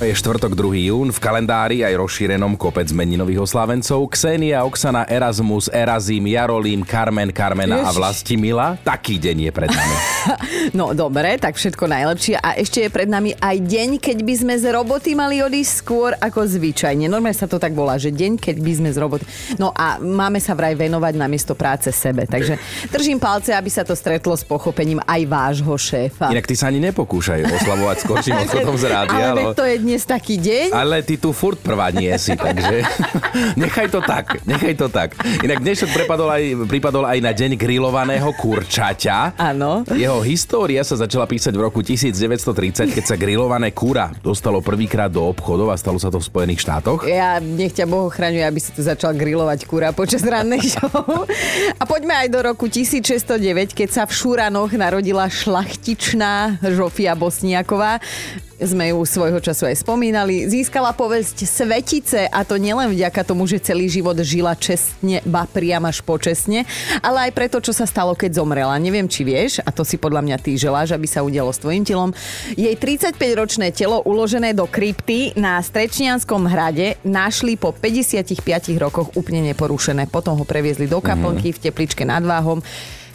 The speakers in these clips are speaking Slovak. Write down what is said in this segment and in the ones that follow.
Je štvrtok 2. jún, v kalendári aj rozšírenom kopec meninových oslávencov. Ksenia, Oksana, Erasmus, Erazim, Jarolím, Carmen, Carmena a Ježiš. Vlastimila. Taký deň je pred nami. No dobre, tak všetko najlepšie. A ešte je pred nami aj deň, keď by sme z roboty mali odísť skôr ako zvyčajne. Normálne sa to tak volá, že deň, keď by sme z roboty... No a máme sa vraj venovať namiesto práce sebe. Takže držím palce, aby sa to stretlo s pochopením aj vášho šéfa. Inak ty sa ani nepokúšaj oslavovať skorším odchodom z rádia. Ale lebo- to je dnes taký deň. Ale ty tu furt prvá nie si, takže nechaj to tak, nechaj to tak. Inak dnešok prepadol aj, pripadol aj na deň grillovaného kurčaťa. Áno. Jeho história sa začala písať v roku 1930, keď sa grillované kura dostalo prvýkrát do obchodov a stalo sa to v Spojených štátoch. Ja nech ťa Boh ochraňuje, aby si tu začal grilovať kura počas rannej show. A poďme aj do roku 1609, keď sa v Šuranoch narodila šlachtičná Žofia Bosniaková. Sme ju svojho času aj spomínali. Získala povesť Svetice a to nielen vďaka tomu, že celý život žila čestne, ba priam až počestne, ale aj preto, čo sa stalo, keď zomrela. Neviem, či vieš, a to si podľa mňa ty želáš, aby sa udialo s tvojim telom. Jej 35-ročné telo uložené do krypty na Strečnianskom hrade našli po 55 rokoch úplne neporušené. Potom ho previezli do kaplnky v tepličke nad Váhom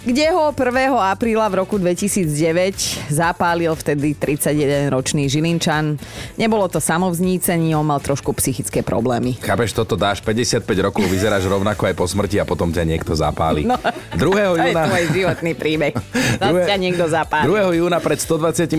kde ho 1. apríla v roku 2009 zapálil vtedy 31-ročný Žilinčan. Nebolo to samovznícenie, on mal trošku psychické problémy. Chápeš, toto dáš 55 rokov, vyzeráš rovnako aj po smrti a potom ťa niekto zapáli. No. 2. To je júna... tvoj životný príbeh. Zas ťa niekto zapáli. 2. júna pred 126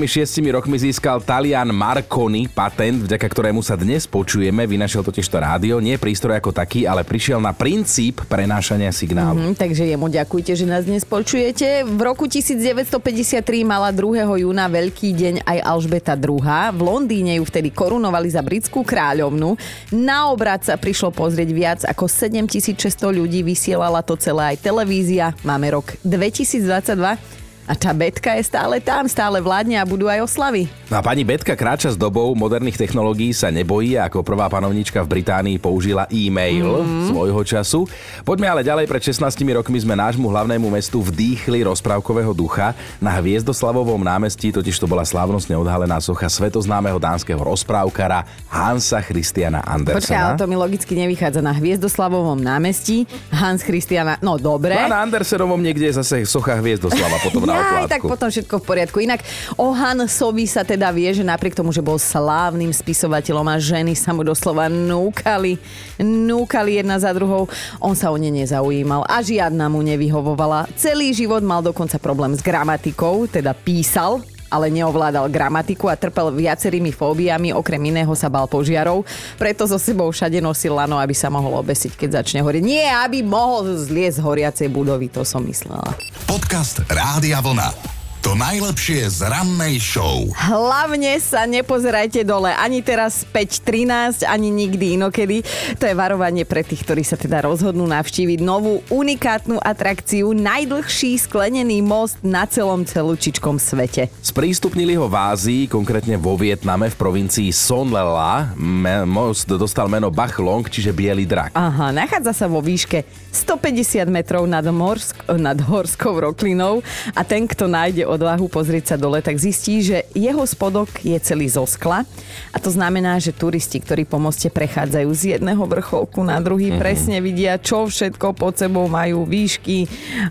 rokmi získal Talian Marconi patent, vďaka ktorému sa dnes počujeme. Vynašiel totiž to rádio, nie prístroj ako taký, ale prišiel na princíp prenášania signálu. Hm, takže jemu ďakujte, že nás dnes počujete. V roku 1953 mala 2. júna veľký deň aj Alžbeta II. V Londýne ju vtedy korunovali za britskú kráľovnu. Na obrad sa prišlo pozrieť viac ako 7600 ľudí, vysielala to celé aj televízia. Máme rok 2022 a tá Betka je stále tam, stále vládne a budú aj oslavy. No a pani Betka kráča s dobou moderných technológií sa nebojí a ako prvá panovnička v Británii použila e-mail mm. svojho času. Poďme ale ďalej, pred 16 rokmi sme nášmu hlavnému mestu vdýchli rozprávkového ducha. Na Hviezdoslavovom námestí totiž to bola slávnostne odhalená socha svetoznámeho dánskeho rozprávkara Hansa Christiana Počkaj, Andersena. ale to mi logicky nevychádza na Hviezdoslavovom námestí. Hans Christiana, no dobre. A na Andersenovom niekde je zase socha Hviezdoslava potom Jaj, tak potom všetko v poriadku. Inak o Hansovi sa teda vie, že napriek tomu, že bol slávnym spisovateľom a ženy sa mu doslova núkali, núkali jedna za druhou, on sa o ne nezaujímal a žiadna mu nevyhovovala. Celý život mal dokonca problém s gramatikou, teda písal, ale neovládal gramatiku a trpel viacerými fóbiami, okrem iného sa bal požiarov, preto so sebou všade nosil lano, aby sa mohol obesiť, keď začne horieť. Nie, aby mohol zliesť z horiacej budovy, to som myslela. Podcast Rádia Vlna. To najlepšie z rannej show. Hlavne sa nepozerajte dole, ani teraz 5.13, ani nikdy inokedy. To je varovanie pre tých, ktorí sa teda rozhodnú navštíviť novú unikátnu atrakciu, najdlhší sklenený most na celom celúčičkom svete. Sprístupnili ho v Ázii, konkrétne vo Vietname v provincii Son Lela. Me- most dostal meno Bach Long, čiže Bielý drak. Aha, nachádza sa vo výške 150 metrov nad, morsk- nad horskou roklinou a ten, kto nájde odvahu pozrieť sa dole, tak zistí, že jeho spodok je celý zo skla a to znamená, že turisti, ktorí po moste prechádzajú z jedného vrcholku na druhý, mm-hmm. presne vidia, čo všetko pod sebou majú, výšky,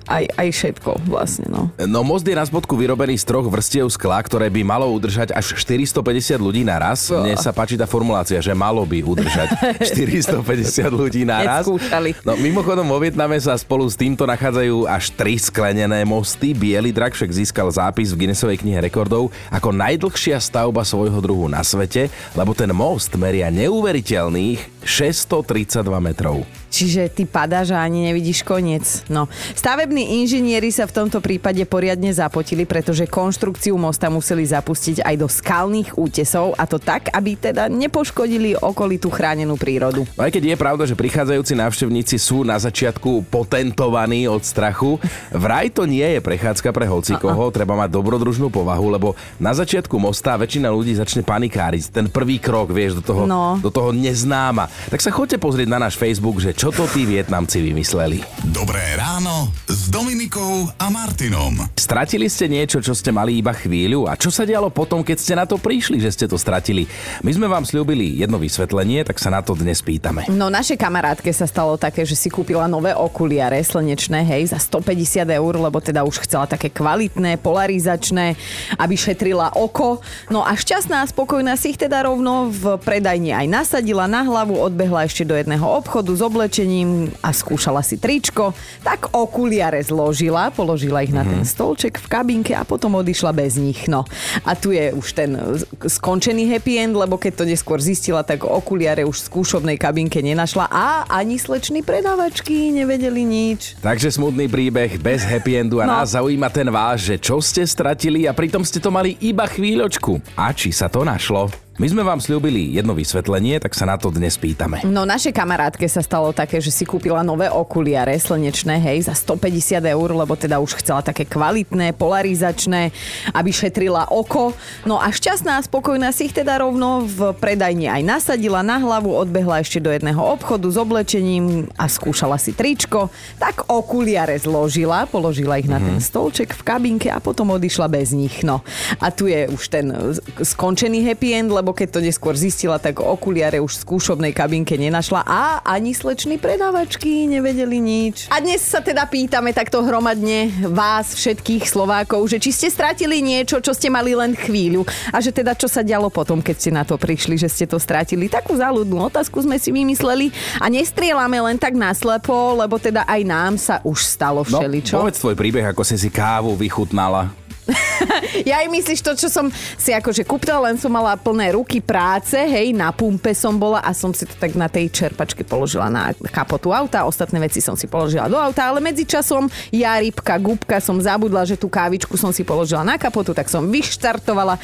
aj, aj všetko vlastne. No. No most je na spodku vyrobený z troch vrstiev skla, ktoré by malo udržať až 450 ľudí naraz. Mne sa páči tá formulácia, že malo by udržať 450 ľudí naraz. Neskúšali. No mimochodom vo Vietname sa spolu s týmto nachádzajú až tri sklenené mosty. Bielý drak však získal zápis v Guinnessovej knihe rekordov ako najdlhšia stavba svojho druhu na svete, lebo ten most meria neuveriteľných 632 metrov. Čiže ty padáš a ani nevidíš koniec. No. Stavební inžinieri sa v tomto prípade poriadne zapotili, pretože konštrukciu mosta museli zapustiť aj do skalných útesov a to tak, aby teda nepoškodili okolitú chránenú prírodu. Aj keď je pravda, že prichádzajúci návštevníci sú na začiatku potentovaní od strachu, vraj to nie je prechádzka pre hocikoho, treba mať dobrodružnú povahu, lebo na začiatku mosta väčšina ľudí začne panikáriť. Ten prvý krok, vieš, do toho, No. do toho neznáma. Tak sa choďte pozrieť na náš Facebook, že čo čo to tí Vietnamci vymysleli. Dobré ráno s Dominikou a Martinom. Stratili ste niečo, čo ste mali iba chvíľu? A čo sa dialo potom, keď ste na to prišli, že ste to stratili? My sme vám slúbili jedno vysvetlenie, tak sa na to dnes pýtame. No našej kamarátke sa stalo také, že si kúpila nové okuliare slnečné, hej, za 150 eur, lebo teda už chcela také kvalitné, polarizačné, aby šetrila oko. No a šťastná a spokojná si ich teda rovno v predajni aj nasadila na hlavu, odbehla ešte do jedného obchodu s oblečením a skúšala si tričko. Tak okuliare zložila, položila ich na ten stolček v kabinke a potom odišla bez nich. No a tu je už ten skončený happy end, lebo keď to neskôr zistila, tak okuliare už v skúšobnej kabinke nenašla a ani sleční predávačky nevedeli nič. Takže smutný príbeh bez happy endu a No. nás zaujíma ten váš, že čo ste stratili a pritom ste to mali iba chvíľočku. A či sa to našlo? My sme vám slúbili jedno vysvetlenie, tak sa na to dnes pýtame. No našej kamarátke sa stalo také, že si kúpila nové okuliare slnečné, hej, za 150 eur, lebo teda už chcela také kvalitné, polarizačné, aby šetrila oko. No a šťastná a spokojná si ich teda rovno v predajni aj nasadila na hlavu, odbehla ešte do jedného obchodu s oblečením a skúšala si tričko. Tak okuliare zložila, položila ich na ten stolček v kabinke a potom odišla bez nich. No a tu je už ten skončený happy end, lebo keď to neskôr zistila, tak okuliare už v skúšobnej kabinke nenašla a ani sleční predávačky nevedeli nič. A dnes sa teda pýtame takto hromadne vás, všetkých Slovákov, že či ste stratili niečo, čo ste mali len chvíľu a že teda čo sa dialo potom, keď ste na to prišli, že ste to stratili. Takú záľudnú otázku sme si vymysleli a nestrielame len tak naslepo, lebo teda aj nám sa už stalo No, všeličo. povedz tvoj príbeh, ako si si kávu vychutnala. Ja aj myslíš to, čo som si akože kúpila, len som mala plné ruky práce, hej, na pumpe som bola a som si to tak na tej čerpačke položila na kapotu auta, ostatné veci som si položila do auta, ale medzičasom ja, rybka, gubka som zabudla, že tú kávičku som si položila na kapotu, tak som vyštartovala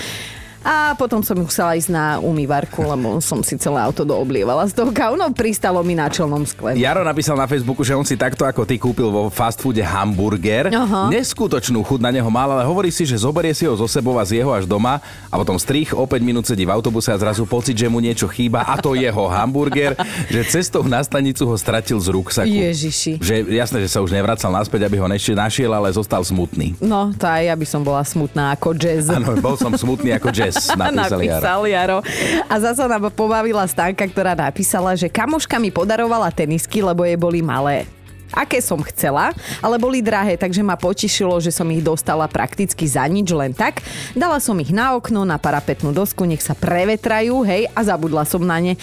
a potom som musela ísť na umývarku, lebo som si celé auto dooblievala z toho kávu. No pristalo mi na čelnom skle. Jaro napísal na Facebooku, že on si takto ako ty kúpil vo fast foode hamburger. Aha. Neskutočnú chuť na neho mal, ale hovorí si, že zoberie si ho zo sebou a z jeho až doma a potom strich, o 5 minút sedí v autobuse a zrazu pocit, že mu niečo chýba a to jeho hamburger, že cestou na stanicu ho stratil z ruksaku. Ježiši. Že jasné, že sa už nevracal naspäť, aby ho ešte našiel, ale zostal smutný. No, to aj ja by som bola smutná ako jazz. Áno, bol som smutný ako jazz, napísal Jaro. napísal Jaro. A zasa nám pobavila Stanka, ktorá napísala, že kamoška mi podarovala tenisky, lebo jej boli malé aké som chcela, ale boli drahé, takže ma potešilo, že som ich dostala prakticky za nič, len tak. Dala som ich na okno, na parapetnú dosku, nech sa prevetrajú, hej, a zabudla som na ne.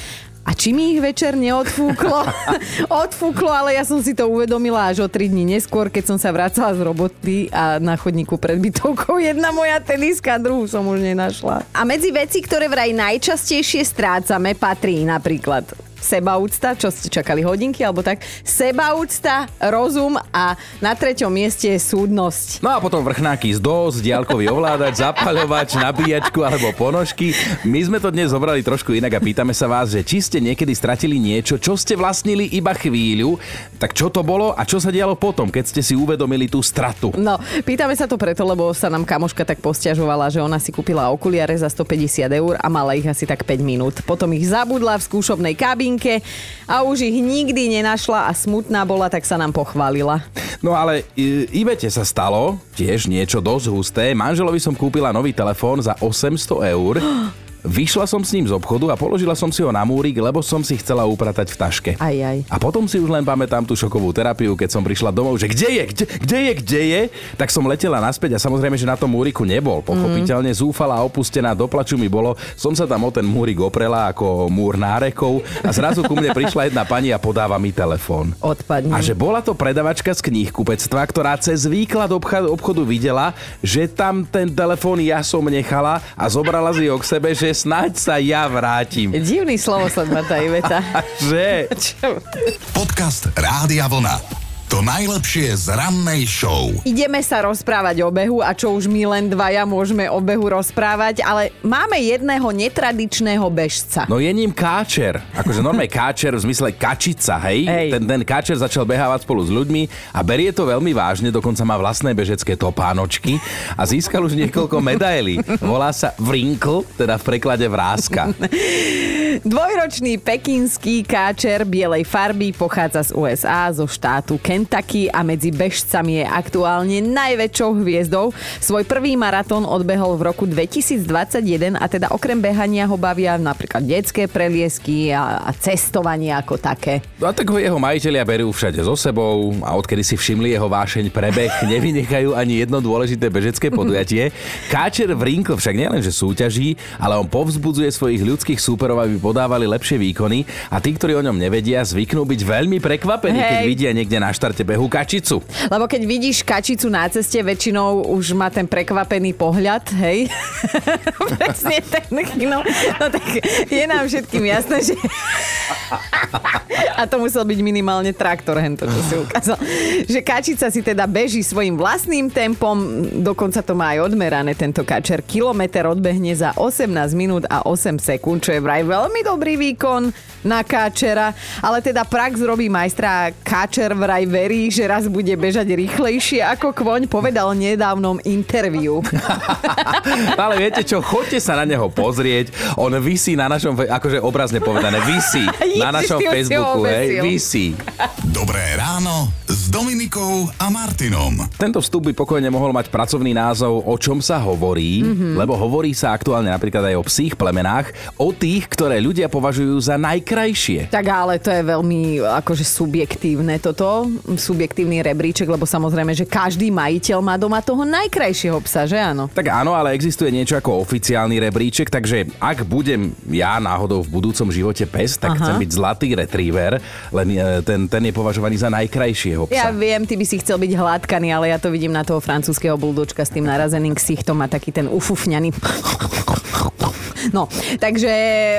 A či mi ich večer neodfúklo? Odfúklo, ale ja som si to uvedomila až o 3 dní neskôr, keď som sa vracala z roboty a na chodníku pred bytovkou jedna moja teniska, druhú som už nenašla. A medzi veci, ktoré vraj najčastejšie strácame, patrí napríklad sebaúcta, čo ste čakali hodinky alebo tak, sebaúcta, rozum a na treťom mieste je súdnosť. No a potom vrchnáky z DOS, diaľkový ovládač, zapaľovač, nabíjačku alebo ponožky. My sme to dnes zobrali trošku inak a pýtame sa vás, že či ste niekedy stratili niečo, čo ste vlastnili iba chvíľu, tak čo to bolo a čo sa dialo potom, keď ste si uvedomili tú stratu. No, pýtame sa to preto, lebo sa nám kamoška tak posťažovala, že ona si kúpila okuliare za 150 eur a mala ich asi tak 5 minút. Potom ich zabudla v skúšobnej kabinke a už ich nikdy nenašla a smutná bola, tak sa nám pochválila. No ale i- Ivete sa stalo tiež niečo dosť husté. Manželovi som kúpila nový telefón za 800 eur. Vyšla som s ním z obchodu a položila som si ho na múrik, lebo som si chcela upratať v taške. Aj, aj. A potom si už len pamätám tú šokovú terapiu, keď som prišla domov, že kde je, kde, kde je, kde je, tak som letela naspäť a samozrejme, že na tom múriku nebol. Pochopiteľne zúfala a opustená, doplaču mi bolo, som sa tam o ten múrik oprela ako múr nárekov a zrazu ku mne prišla jedna pani a podáva mi telefón. Odpadne. A že bola to predavačka z knihkupectva, ktorá cez výklad obchodu videla, že tam ten telefón ja som nechala a zobrala si ho k sebe, že snáď sa ja vrátim. Divný slovosled má tá Iveta. Že... Podcast Rádia Vlna. To najlepšie z rannej show. Ideme sa rozprávať o behu a čo už my len dvaja môžeme o behu rozprávať, ale máme jedného netradičného bežca. No je ním káčer. Akože normálne káčer v zmysle kačica, hej? Hej. Ten, ten káčer začal behávať spolu s ľuďmi a berie to veľmi vážne, dokonca má vlastné bežecké topánočky a získal už niekoľko medailí. Volá sa Vrinkl, teda v preklade vrázka. Dvojročný pekinský káčer bielej farby pochádza z USA, zo štátu Kentucky a medzi bežcami je aktuálne najväčšou hviezdou. Svoj prvý maratón odbehol v roku 2021 a teda okrem behania ho bavia napríklad detské preliesky a, a cestovanie ako také. No a tak ho jeho majiteľia berú všade so sebou a odkedy si všimli jeho vášeň prebeh, nevynechajú ani jedno dôležité bežecké podujatie. Káčer v Rinkl však nielenže súťaží, ale on povzbudzuje svojich ľudských súperov, aby podávali lepšie výkony a tí, ktorí o ňom nevedia, zvyknú byť veľmi prekvapení, keď Hej. vidia niekde na štarte behu kačicu. Lebo keď vidíš kačicu na ceste, väčšinou už má ten prekvapený pohľad, hej? Presne ten no, no tak je nám všetkým jasné, že... A to musel byť minimálne traktor, hento, čo si ukázal. Že kačica si teda beží svojim vlastným tempom, dokonca to má aj odmerané tento kačer. Kilometr odbehne za 18 minút a 8 sekúnd, čo je vraj veľmi dobrý výkon na káčera, ale teda prax robí majstra a káčer vraj verí, že raz bude bežať rýchlejšie ako kvoň, povedal v nedávnom interviu. Ale viete čo, choďte sa na neho pozrieť. On vysí na našom, akože obrazne povedané, vysí na našom Facebooku, hej, vysí. Dobré ráno s Dominikou a Martinom. Tento vstup by pokojne mohol mať pracovný názov O čom sa hovorí, mm-hmm. lebo hovorí sa aktuálne napríklad aj o psích plemenách, o tých, ktoré ľudia považujú za najkrajšie. Tak ale to je veľmi akože subjektívne toto, subjektívny rebríček, lebo samozrejme, že každý majiteľ má doma toho najkrajšieho psa, že áno? Tak áno, ale existuje niečo ako oficiálny rebríček, takže ak budem ja náhodou v budúcom živote pes, tak Aha. chcem byť zlatý retriever, len e, ten, ten je považovaný za najkrajšieho psa. Ja viem, ty by si chcel byť hladkaný, ale ja to vidím na toho francúzského buldočka s tým narazeným ksichtom, má taký ten ufufňaný. No, takže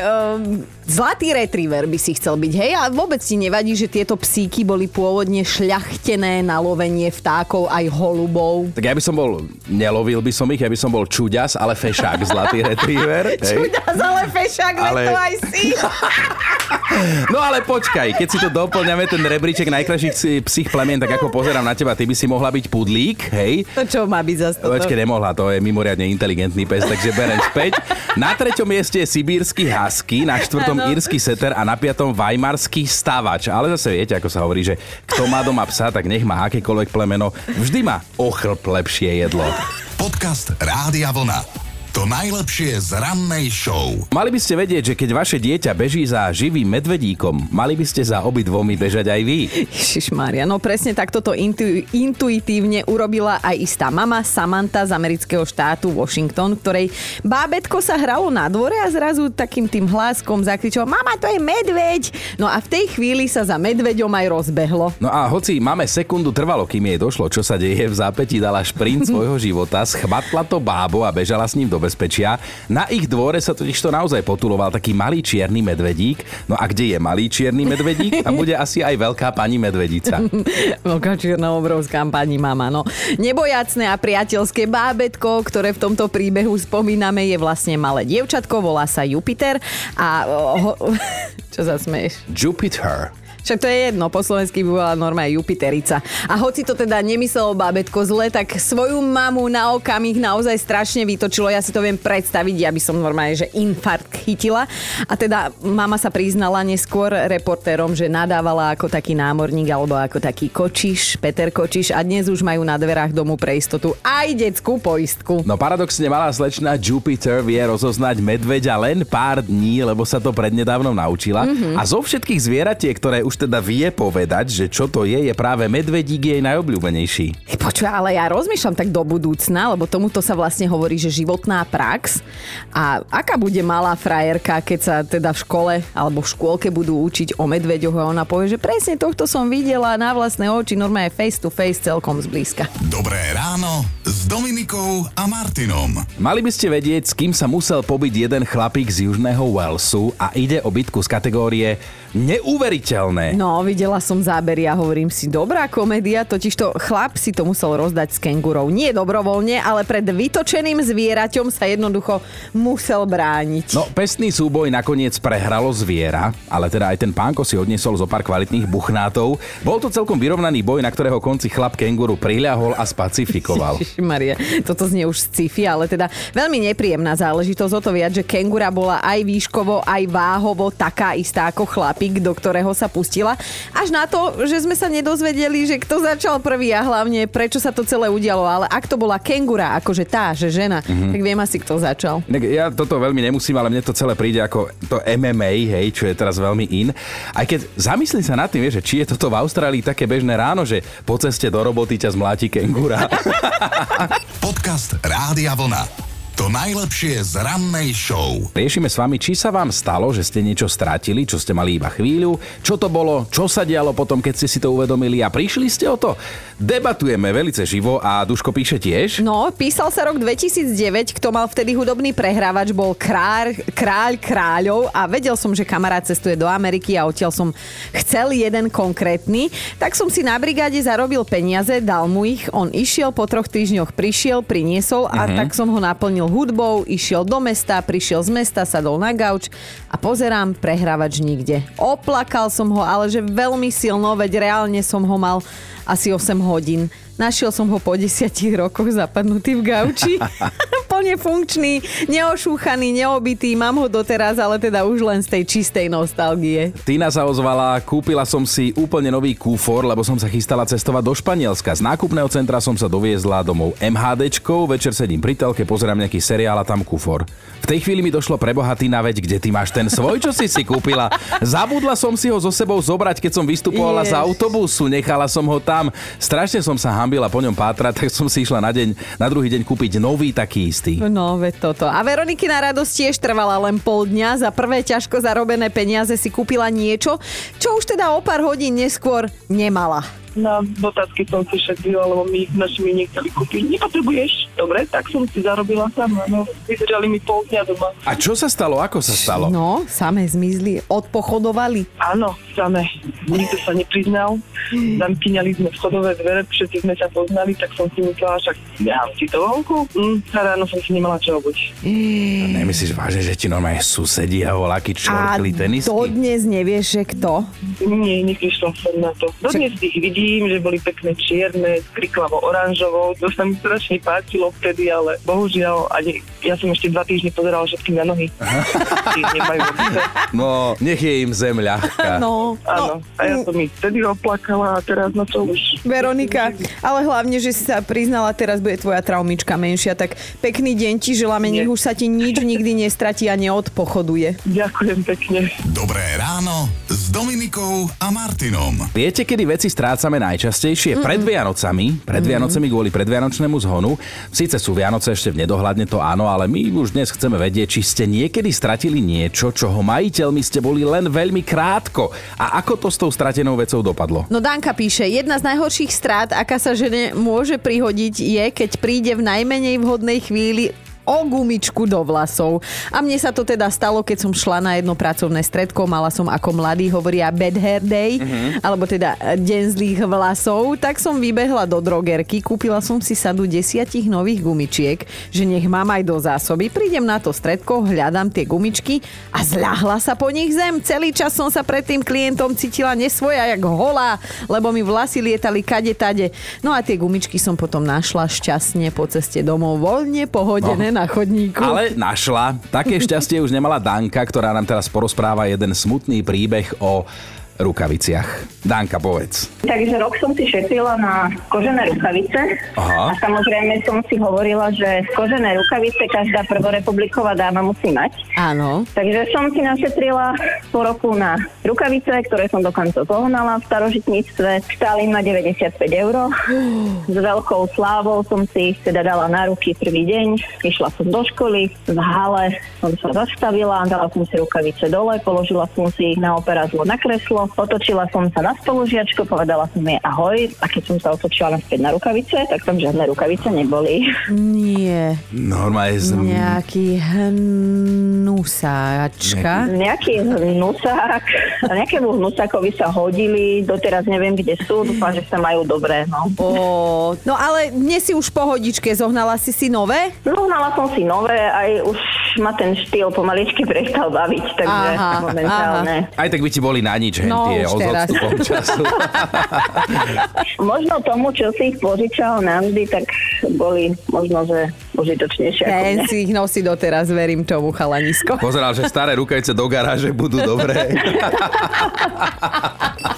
um, zlatý retriever by si chcel byť, hej? A vôbec ti nevadí, že tieto psíky boli pôvodne šľachtené na lovenie vtákov aj holubov. Tak ja by som bol, nelovil by som ich, ja by som bol čuďas, ale fešák, zlatý retriever. Čuďas, ale fešák, ale... To aj si. No ale počkaj, keď si to doplňame, ten rebríček najkrajších psích plemien, tak ako pozerám na teba, ty by si mohla byť pudlík, hej? To čo má byť za to? Počkej, nemohla, to je mimoriadne inteligentný pes, takže berem späť. Na treťom mieste je sibírsky husky, na štvrtom Áno. írsky setter a na piatom vajmarský stavač. Ale zase viete, ako sa hovorí, že kto má doma psa, tak nech má akékoľvek plemeno, vždy má ochlp lepšie jedlo. Podcast Rádia Vlna. To najlepšie z rannej show. Mali by ste vedieť, že keď vaše dieťa beží za živým medvedíkom, mali by ste za obidvomi bežať aj vy. Ježiš Mária, no presne takto to intu, intuitívne urobila aj istá mama Samantha z amerického štátu Washington, ktorej bábetko sa hralo na dvore a zrazu takým tým hláskom zakričalo Mama, to je medveď! No a v tej chvíli sa za medveďom aj rozbehlo. No a hoci máme sekundu trvalo, kým jej došlo, čo sa deje, v zápäti dala šprint svojho života, schmatla to bábo a bežala s ním do bezpečia. Na ich dvore sa totiž to naozaj potuloval taký malý čierny medvedík. No a kde je malý čierny medvedík? Tam bude asi aj veľká pani medvedica. Veľká čierna obrovská pani mama, no. Nebojacné a priateľské bábetko, ktoré v tomto príbehu spomíname, je vlastne malé dievčatko, volá sa Jupiter a... Ho, čo sa smeješ? Jupiter. Však to je jedno, po slovensky by bola normálne Jupiterica. A hoci to teda nemyslelo bábetko zle, tak svoju mamu na okamih naozaj strašne vytočilo. Ja si to viem predstaviť, ja by som normálne, že infarkt chytila. A teda mama sa priznala neskôr reportérom, že nadávala ako taký námorník alebo ako taký kočiš, Peter Kočiš a dnes už majú na dverách domu pre istotu aj detskú poistku. No paradoxne malá slečna Jupiter vie rozoznať medveďa len pár dní, lebo sa to prednedávnom naučila. Mm-hmm. A zo všetkých zvieratiek, ktoré už teda vie povedať, že čo to je, je práve medvedík jej najobľúbenejší. Počuj, ale ja rozmýšľam tak do budúcna, lebo tomuto sa vlastne hovorí, že životná prax. A aká bude malá frajerka, keď sa teda v škole alebo v škôlke budú učiť o medveďoch a ona povie, že presne tohto som videla na vlastné oči, normálne face to face celkom zblízka. Dobré ráno s Dominikou a Martinom. Mali by ste vedieť, s kým sa musel pobiť jeden chlapík z Južného Walesu a ide o bitku z kategórie neuveriteľné. No, videla som zábery a hovorím si, dobrá komédia, totiž to chlap si to musel rozdať s kengurou. Nie dobrovoľne, ale pred vytočeným zvieraťom sa jednoducho musel brániť. No, pestný súboj nakoniec prehralo zviera, ale teda aj ten pánko si odniesol zo pár kvalitných buchnátov. Bol to celkom vyrovnaný boj, na ktorého konci chlap kenguru priľahol a spacifikoval. Maria, toto znie už sci-fi, ale teda veľmi nepríjemná záležitosť o to viac, že kengura bola aj výškovo, aj váhovo taká istá ako chlapík, do ktorého sa pustila. Až na to, že sme sa nedozvedeli, že kto začal prvý a hlavne prečo sa to celé udialo. Ale ak to bola kengura, akože tá, že žena, mm-hmm. tak viem asi, kto začal. Ja toto veľmi nemusím, ale mne to celé príde ako to MMA, hej, čo je teraz veľmi in. Aj keď zamyslím sa nad tým, že či je toto v Austrálii také bežné ráno, že po ceste do roboty ťa zmláti kengura. Podcast Rádia Vlna. To najlepšie z rannej show. Riešime s vami, či sa vám stalo, že ste niečo strátili, čo ste mali iba chvíľu, čo to bolo, čo sa dialo potom, keď ste si to uvedomili a prišli ste o to. Debatujeme velice živo a Duško píše tiež. No, písal sa rok 2009, kto mal vtedy hudobný prehrávač, bol kráľ, kráľ kráľov a vedel som, že kamarát cestuje do Ameriky a odtiaľ som chcel jeden konkrétny, tak som si na brigáde zarobil peniaze, dal mu ich, on išiel, po troch týždňoch prišiel, priniesol a uh-huh. tak som ho naplnil hudbou, išiel do mesta, prišiel z mesta, sadol na gauč a pozerám, prehrávač nikde. Oplakal som ho, ale že veľmi silno, veď reálne som ho mal asi 8 hodín. Našiel som ho po 10 rokoch zapadnutý v gauči. plne funkčný, neošúchaný, neobitý, mám ho doteraz, ale teda už len z tej čistej nostalgie. Tina sa ozvala, kúpila som si úplne nový kúfor, lebo som sa chystala cestovať do Španielska. Z nákupného centra som sa doviezla domov MHDčkou, večer sedím pri telke, pozerám nejaký seriál a tam kúfor. V tej chvíli mi došlo preboha Tina, veď kde ty máš ten svoj, čo si si kúpila? Zabudla som si ho so sebou zobrať, keď som vystupovala z autobusu, nechala som ho tam. Strašne som sa hambila po ňom pátrať, tak som si išla na, deň, na druhý deň kúpiť nový taký istý. No, veď toto. A Veroniky na radosť tiež trvala len pol dňa. Za prvé ťažko zarobené peniaze si kúpila niečo, čo už teda o pár hodín neskôr nemala na botácky som si šetrila, lebo my ich našimi nechceli kúpiť. Nepotrebuješ? Dobre, tak som si zarobila sama. No, vydržali mi pol dňa doma. A čo sa stalo? Ako sa stalo? No, samé zmizli. Odpochodovali. Áno, samé. Nikto sa nepriznal. Zamkyňali sme schodové dvere, všetci sme sa poznali, tak som si myslela, však ja si to vonku. Mm, a ráno som si nemala čo obuť. Mm. Nemyslíš vážne, že ti normálne susedia voláky čorkli tenisky? A dodnes nevieš, že kto? Nie, neprišla som na to. Dodnes ich vidím vidím, že boli pekné čierne kriklavo oranžovou. To sa mi strašne páčilo vtedy, ale bohužiaľ ani ja som ešte dva týždne pozeral všetkým na nohy. no, nech je im zem ľahká. No, Áno, a ja som ich vtedy oplakala a teraz na to už. Veronika, ale hlavne, že si sa priznala, teraz bude tvoja traumička menšia, tak pekný deň ti želáme, nech už sa ti nič nikdy nestratí a neodpochoduje. Ďakujem pekne. Dobré ráno s Dominikou a Martinom. Viete, kedy veci stráca strácame najčastejšie mm pred Vianocami, pred mm Vianocami kvôli predvianočnému zhonu. Síce sú Vianoce ešte v nedohľadne, to áno, ale my už dnes chceme vedieť, či ste niekedy stratili niečo, čoho majiteľmi ste boli len veľmi krátko. A ako to s tou stratenou vecou dopadlo? No Danka píše, jedna z najhorších strát, aká sa žene môže prihodiť, je, keď príde v najmenej vhodnej chvíli o gumičku do vlasov. A mne sa to teda stalo, keď som šla na jedno pracovné stredko, mala som ako mladý, hovoria bad hair day, mm-hmm. alebo teda deň zlých vlasov, tak som vybehla do drogerky, kúpila som si sadu desiatich nových gumičiek, že nech mám aj do zásoby. Prídem na to stredko, hľadám tie gumičky a zľahla sa po nich zem. Celý čas som sa pred tým klientom cítila nesvoja, jak holá, lebo mi vlasy lietali kade tade. No a tie gumičky som potom našla šťastne po ceste domov, voľne pohodené no na chodníku. Ale našla. Také šťastie už nemala Danka, ktorá nám teraz porozpráva jeden smutný príbeh o rukaviciach. Dánka, povedz. Takže rok som si šetrila na kožené rukavice Aha. a samozrejme som si hovorila, že kožené rukavice každá prvorepubliková dáma musí mať. Áno. Takže som si našetrila po roku na rukavice, ktoré som dokonca zohnala v starožitníctve. Stáli ma 95 eur. S veľkou slávou som si ich teda dala na ruky prvý deň. Išla som do školy, v hale som sa zastavila, dala som si rukavice dole, položila som si ich na operazlo na kreslo otočila som sa na spolužiačku, povedala som jej ahoj a keď som sa otočila naspäť na rukavice, tak tam žiadne rukavice neboli. Nie, Normálne z... nejaký hnusáčka. Nejaký hnusák, nejakému hnusákovi sa hodili, doteraz neviem, kde sú, dúfam, že sa majú dobré, no. Ó, no ale dnes si už pohodičke, zohnala si si nové? Zohnala som si nové, aj už ma ten štýl pomaličky prestal baviť, takže Aha, momentálne. Aj tak by ti boli na nič, hen No, tie už s teraz. odstupom času. Možno tomu, čo si ich požičal navždy, tak boli možno, že užitočnejšie ako mne. si ich nosí doteraz, verím tomu, chalanisko. Pozeral, že staré rukavice do garáže budú dobré.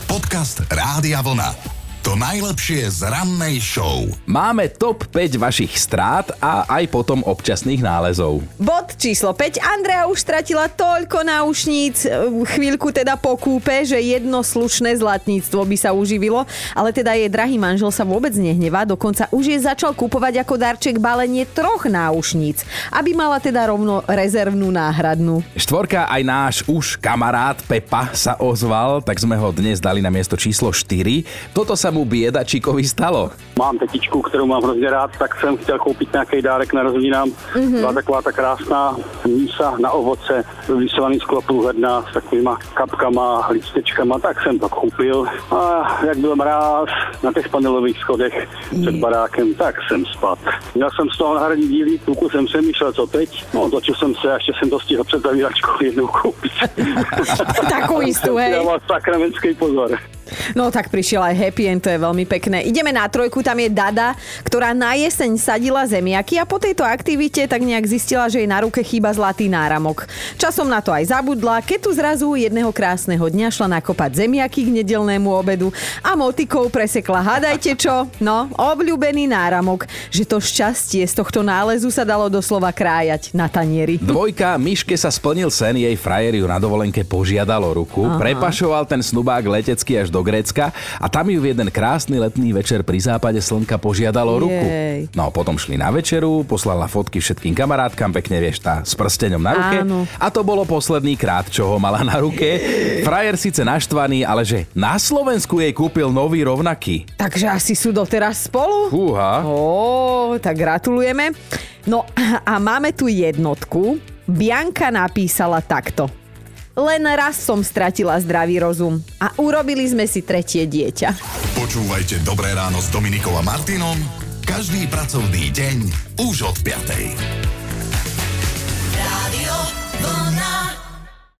Podcast Rádia Vlna. To najlepšie z rannej show. Máme top 5 vašich strát a aj potom občasných nálezov. Bod číslo 5. Andrea už stratila toľko náušníc, e, chvíľku teda po kúpe, že jedno slušné zlatníctvo by sa uživilo, ale teda jej drahý manžel sa vôbec nehnevá, dokonca už je začal kúpovať ako darček balenie troch náušníc, aby mala teda rovno rezervnú náhradnú. Štvorka aj náš už kamarát Pepa sa ozval, tak sme ho dnes dali na miesto číslo 4. Toto sa mu biedačíkovi stalo. Mám tetičku, kterou mám hrozně rád, tak jsem chtěl koupit nějaký dárek na narozeninám. Mm-hmm. Byla taková ta krásná mísa na ovoce, vysovaný sklo průhledná s takovýma kapkama, listečkama, tak jsem to koupil. A jak byl mráz na těch panelových schodech před barákem, tak jsem spad. Měl jsem z toho náhradní díly, kluku jsem přemýšlel, co teď. No, otočil jsem se a ještě jsem to stihl před zavíračkou jednou koupit. Takú istú, hej. Dával sakramentský pozor. No tak prišiel aj happy end, to je veľmi pekné. Ideme na trojku, tam je Dada, ktorá na jeseň sadila zemiaky a po tejto aktivite tak nejak zistila, že jej na ruke chýba zlatý náramok. Časom na to aj zabudla, keď tu zrazu jedného krásneho dňa šla nakopať zemiaky k nedelnému obedu a motikou presekla, hádajte čo? No, obľúbený náramok, že to šťastie z tohto nálezu sa dalo doslova krájať na tanieri. Dvojka, Myške sa splnil sen, jej frajer ju na dovolenke požiadalo ruku, Aha. prepašoval ten snubák letecky až do Grécka a tam ju v jeden krásny letný večer pri západe slnka požiadalo ruku. No potom šli na večeru, poslala fotky všetkým kamarátkam, pekne vieš, tá s prsteňom na ruke. Áno. A to bolo posledný krát, čo ho mala na ruke. Frajer síce naštvaný, ale že na Slovensku jej kúpil nový rovnaký. Takže asi sú doteraz spolu? Fúha. Ó, tak gratulujeme. No a máme tu jednotku. Bianka napísala takto. Len raz som stratila zdravý rozum a urobili sme si tretie dieťa. Počúvajte Dobré ráno s Dominikou a Martinom každý pracovný deň už od 5.